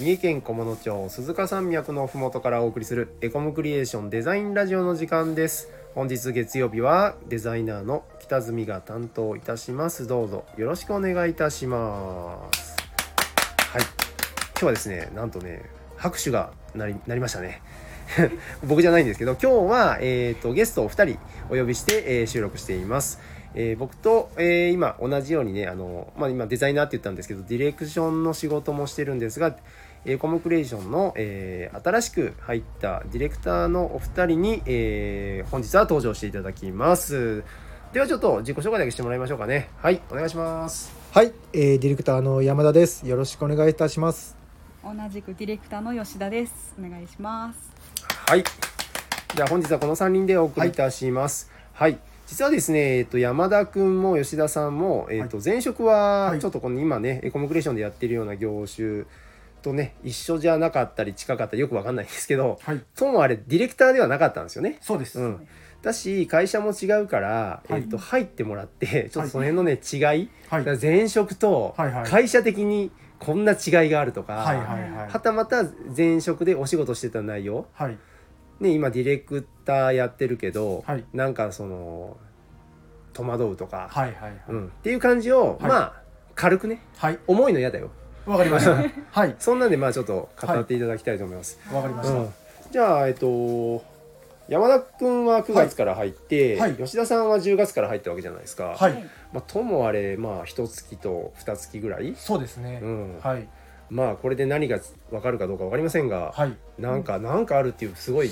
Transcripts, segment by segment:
三重県菰野町鈴鹿山脈のふもとからお送りするエコムクリエーションデザインラジオの時間です。本日月曜日はデザイナーの北住が担当いたします。どうぞよろしくお願いいたします。はい。今日はですねなんとね拍手がなりなりましたね。僕じゃないんですけど今日は、えーと、ゲストを2人お呼びして、えー、収録しています。えー、僕と、えー、今同じようにねあの、まあ、今デザイナーって言ったんですけどディレクションの仕事もしてるんですが、えー、コムクリエーションの、えー、新しく入ったディレクターのお二人に、えー、本日は登場していただきます。ではちょっと自己紹介だけしてもらいましょうかね。はいお願いします。はい、えー、ディレクターの山田です。よろしくお願いいたします。同じくディレクターの吉田です。お願いします。はい。じゃあ本日はこの3人でお送りいたします。はい、はい実はですね、えっと、山田君も吉田さんも、えっと、前職はちょっとこの今ね、エコモクレーションでやってるような業種とね一緒じゃなかったり近かったりよく分かんないんですけど、はい、ともあれディレクターではなかったんですよね。そうです、うん、だし会社も違うから、はい、えっと、入ってもらって ちょっとその辺のね、違い、はい、前職と会社的にこんな違いがあるとか、はいはいはい、はたまた前職でお仕事してた内容、はい。ね、今ディレクターやってるけど、はい、なんかその戸惑うとか、はいはいはい。うん、っていう感じを、はい、まあ軽くね、はい、重いの嫌だよわかりました はいそんなんでまあちょっと語っていただきたいと思いますわ、かりました、うん、じゃあえっと山田君は9月から入って、はい、吉田さんは10月から入ったわけじゃないですか。はい。まあともあれまあ一月と二月ぐらい？そうですね。うん。はい。まあこれで何がわかるかどうかわかりませんが、はい、なんかなんかあるっていうすごい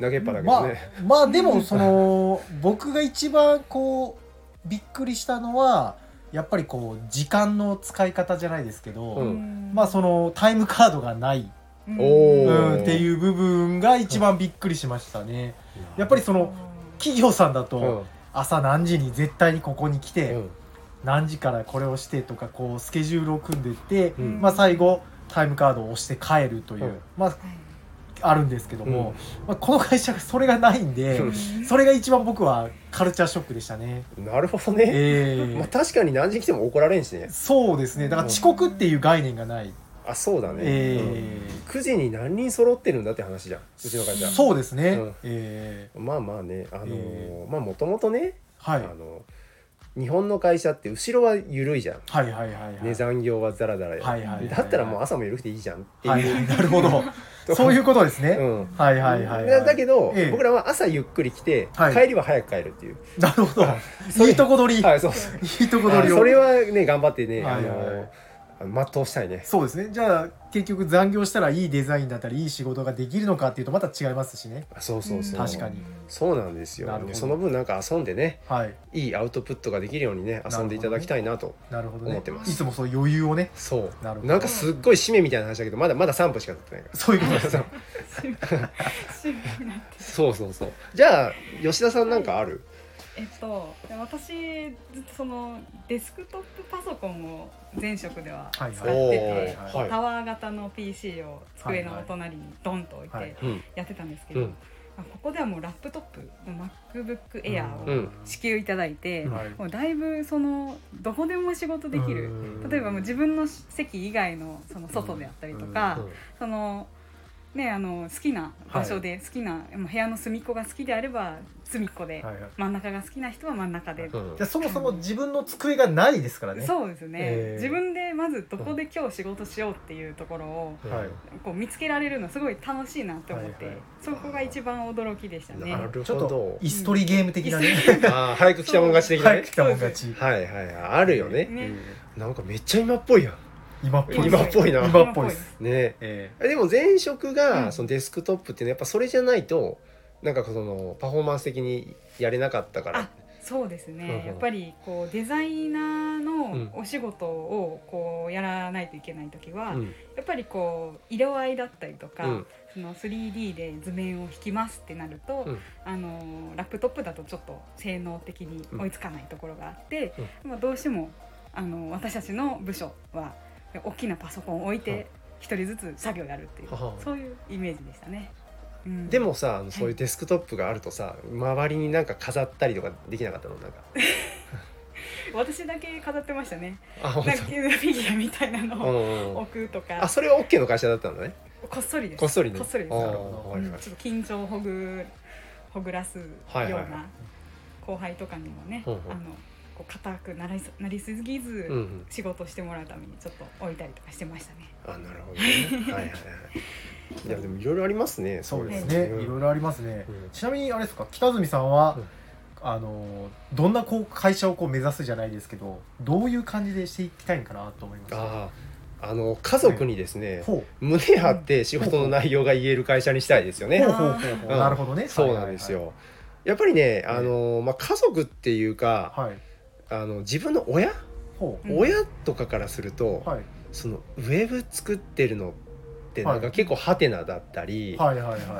投げっぱだけどね、まあ、まあでもその 僕が一番こうびっくりしたのはやっぱりこう時間の使い方じゃないですけど、うん、まあそのタイムカードがない、うん、っていう部分が一番びっくりしましたね。やっぱりその企業さんだと朝何時に絶対にここに来て、何時からこれをしてとかこうスケジュールを組んでいって、まあ最後タイムカードを押して帰るという、まああるんですけども、まあ、この会社それがないんで、それが一番僕はカルチャーショックでしたね。なるほどね。えー、まあ確かに何時来ても怒られんしね。そうですね。だから遅刻っていう概念がない。あそうだね、えー、9時に何人揃ってるんだって話じゃん。うちの会社。そうですね、うん、えー、まあまあねあのーえー、まあもともとね、はい、あの日本の会社って後ろは緩いじゃん、はいはいはいはい、ね残業はザラザラや、はいはいだったらもう朝も緩くていいじゃんっていう、はいはい、なるほど そういうことですね、うん、はいはいはい、はい、だけど、ええ、僕らは朝ゆっくり来て、はい、帰りは早く帰るっていう。なるほど。いいとこ取り、はい、そう いいとこ取りそれはね頑張ってね、はいはいはい、あの全うしたいね。そうですね。じゃあ結局残業したらいいデザインだったりいい仕事ができるのかっていうとまた違いますしね。そうそうそう。確かに。そうなんですよ。その分なんか遊んでね、はい、いいアウトプットができるようにね遊んでいただきたいなと思ってます、ね、いつもそう余裕をね。そう。なるなんかすっごい締めみたいな話だけどまだまだ3分しか経ってないから。そういうことですそうそうそう。じゃあ吉田さんなんかある、えっと、私ずっとそのデスクトップパソコンを前職では使ってて、はい、タワー型の PC を机の隣にドンと置いてやってたんですけど、はいはいここではもうラップトップの MacBook Air を支給いただいて、うん、もうだいぶそのどこでも仕事できる、例えばもう自分の席以外のその外であったりとか、そのね、あの好きな場所で好きな、はい、部屋の隅っこが好きであれば隅っこで、はいはい、真ん中が好きな人は真ん中で、うん、じゃそもそも自分の机がないですからね、そうですね、えー、自分でまずどこで今日仕事しようっていうところを、はい、こう見つけられるのすごい楽しいなって思って、はいはい、そこが一番驚きでしたね。ちょっと椅子取りゲーム的なね、うん、あ早く来たもん勝ち的なね。早く来たもん勝ち。はいはいあるよね、ね、なんかめっちゃ今っぽいやん今っぽい。今っぽいな。今っぽい。ですね、えー、でも前職がそのデスクトップっていうのはやっぱそれじゃないとなんかそのパフォーマンス的にやれなかったから。そうですね、やっぱりこうデザイナーのお仕事をこうやらないといけない時は、うん、やっぱりこう色合いだったりとか、うん、その 3D で図面を引きますってなると、うん、あのラップトップだとちょっと性能的に追いつかないところがあって、まあ、どうしてもあの私たちの部署は大きなパソコンを置いて一人ずつ作業やるっていうそういうイメージでしたね。うん、でもさそういうデスクトップがあるとさ、周りになんか飾ったりとかできなかったの？なんか。私だけ飾ってましたね。なんかフィギュアみたいなのを置くとか。あそれは OK の会社だったんだね。こっそりです。こっそりね。こっそりです、うん、ちょっと緊張をほぐほぐらすような後輩とかにもね、はいはい、あのこう硬くなりなりすぎず、仕事してもらうためにちょっと置いたりとかしてましたね。あなるほどね。はいはいはい。いやでもいろいろありますね。そうですね。いろいろありますね。ちなみにあれですか？北住さんは、あのどんなこう会社をこう目指すじゃないですけどどういう感じでしていきたいかなと思いますああの家族にですね、はい、胸張って仕事の内容が言える会社にしたいですよね。なるほどね。そうなんですよ。やっぱりね、あのまあ家族っていうか、はい、あの自分の親？親とかからすると、はい、そのウェブ作ってるのってなんか結構ハテナだったり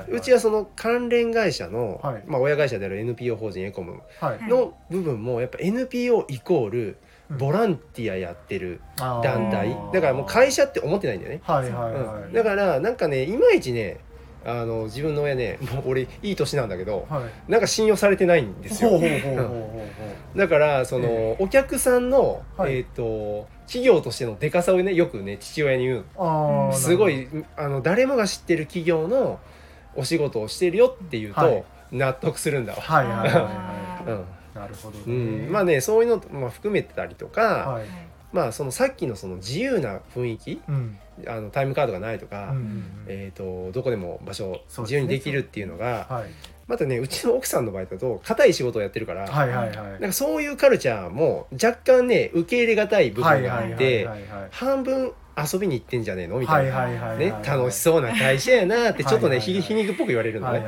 うちはその関連会社の、はい、まあ、親会社である NPO 法人エコムの部分もやっぱ NPO イコールボランティアやってる団体、だからもう会社って思ってないんだよね、だからなんかねいまいちねあの自分の親ねもう俺いい年なんだけど、はい、なんか信用されてないんですよだからその、えー、お客さんの、はい、えっ、ー、と企業としてのでかさをねよくね父親に言う。すごいあの誰もが知ってる企業のお仕事をしてるよっていうと、はい、納得するんだわ。はいはいはいはい、うん。なるほど、ね、うん、まあねそういうのも含めてたりとか、はい、まあそのさっきのその自由な雰囲気、うん、あのタイムカードがないとか、うんうんうん、えーと、どこでも場所自由にできるっていうのが、ね。はい、またねうちの奥さんの場合だと硬い仕事をやってるから、はいはいはい、なんかそういうカルチャーも若干ね受け入れがたい部分があって半分遊びに行ってんじゃねえのみたいな、ね、楽しそうな会社やなってちょっとね皮肉っぽく言われるのね。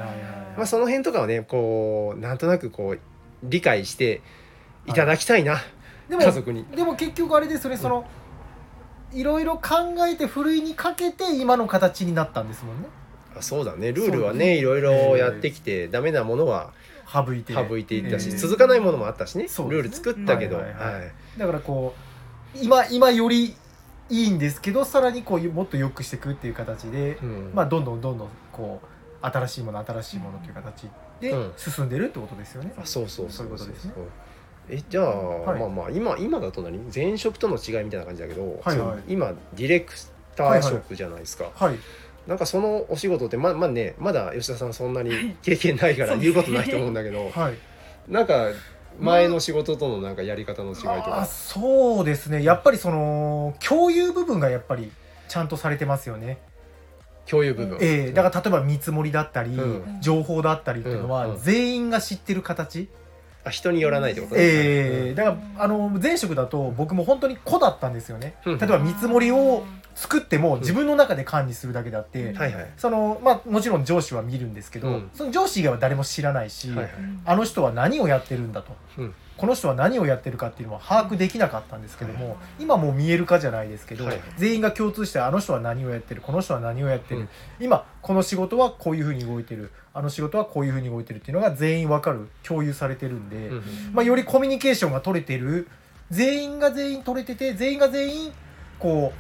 まあ、その辺とかはねこうなんとなくこう理解していただきたいな、はい、家族に。でも結局あれですよねその、いろいろ考えてふるいにかけて今の形になったんですもんね。あそうだね。ルールはねいろいろやってきて、ダメなものは省いて。省いていったし、続かないものもあったしね、ね、ルール作ったけど、はいはいはい。はい、だからこう今今よりいいんですけどさらにこうもっと良くしていくっていう形で、うん、まあどんどんどんどんこう新しいもの新しいものという形で進んでるってことですよね。うん、あそうそう。そういうことですね。えじゃあ、はい、まあまあ今今だと何？前職との違いみたいな感じだけど、はいはい、今ディレクター職じゃないですか。はい、はい、なんかそのお仕事ってままあねまだ吉田さんそんなに経験ないから言うことないと思うんだけど、はい、なんか前の仕事とのなんかやり方の違いとか、そうですね。やっぱりその共有部分がやっぱりちゃんとされてますよね。共有部分、ええ。ー、だから例えば見積もりだったり、うん、情報だったりっていうのは、全員が知ってる形、あ人によらないってことね、ええー、だからあの前職だと僕も本当に子だったんですよね、例えば見積もりを作っても自分の中で管理するだけであって、そのまあもちろん上司は見るんですけど、うん、その上司以外は誰も知らないし、はいはい、あの人は何をやってるんだと、うん、この人は何をやってるかっていうのは把握できなかったんですけども、はい、今もう見えるかじゃないですけど、はい、全員が共通してあの人は何をやってるこの人は何をやってる、うん、今この仕事はこういうふうに動いてる。あの仕事はこういうふうに動いてるっていうのが全員わかる共有されてるんで、まあ、よりコミュニケーションが取れてる。全員が全員取れてて全員が全員こ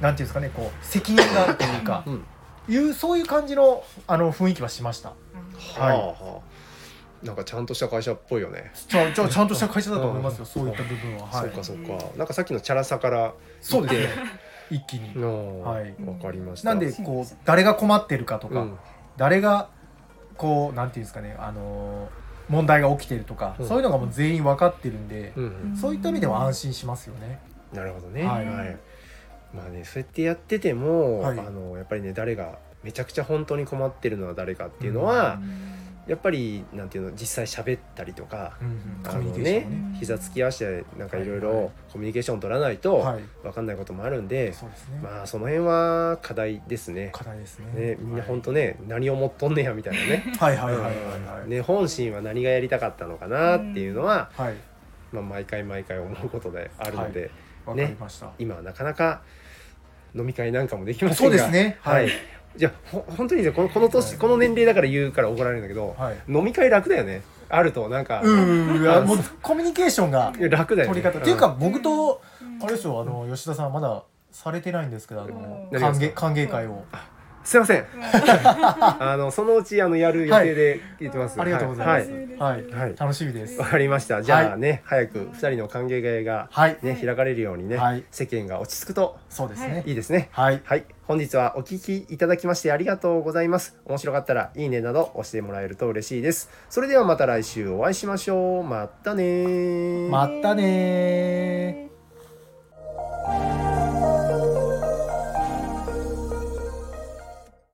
うなんていうんですかねこう責任があるというか、うん、いうそういう感じのあの雰囲気はしました。はい、はあ、なんかちゃんとした会社っぽいよね。ちゃちゃちゃんとした会社だと思いますよ。そういった部分は。はい、そうかそうか。なんかさっきのチャラさからそうですね。一気に。はい。わかりました。なんでこう誰が困ってるかとか、うん、誰がこうなんていうんですかねあのー、問題が起きてるとか、うん、そういうのがもう全員分かってるんで、うん、そういった意味では安心しますよね。なるほどね。はい。はいまあねそうやってやってても、はい、あのやっぱりね誰がめちゃくちゃ本当に困ってるのは誰かっていうのは、やっぱりなんていうの実際喋ったりとか、あのね膝つき合わせてなんかいろいろコミュニケーション取らないと分かんないこともあるんで、まあその辺は課題ですね。課題ですね。みんな本当ね、何を思っとんねやみたいなね。はいはいはいはい。ね本心は何がやりたかったのかなっていうのは、まあ毎回毎回思うことであるので、ね今はなかなか飲み会なんかもできませんが。そうですね。はい、じゃあ本当にこのこの年、この年齢だから言うから怒られるんだけど、はい、飲み会楽だよねあるとなんか。うんもうコミュニケーションが楽だよ、ね、取り方。っていうか僕とあれですよあの吉田さんまだされてないんですけどあの歓迎歓迎会をすいません。あのそのうちあのやる予定で言ってます、はい、ありがとうございます、はい、はい、楽しみです。わかりました。じゃあね、早く二人の歓迎会がね、開かれるようにね、世間が落ち着くとそうですね。い。いですね。はい、はい、本日はお聞きいただきましてありがとうございます。面白かったらいいねなど押してもらえると嬉しいです。それではまた来週お会いしましょう。またねまたね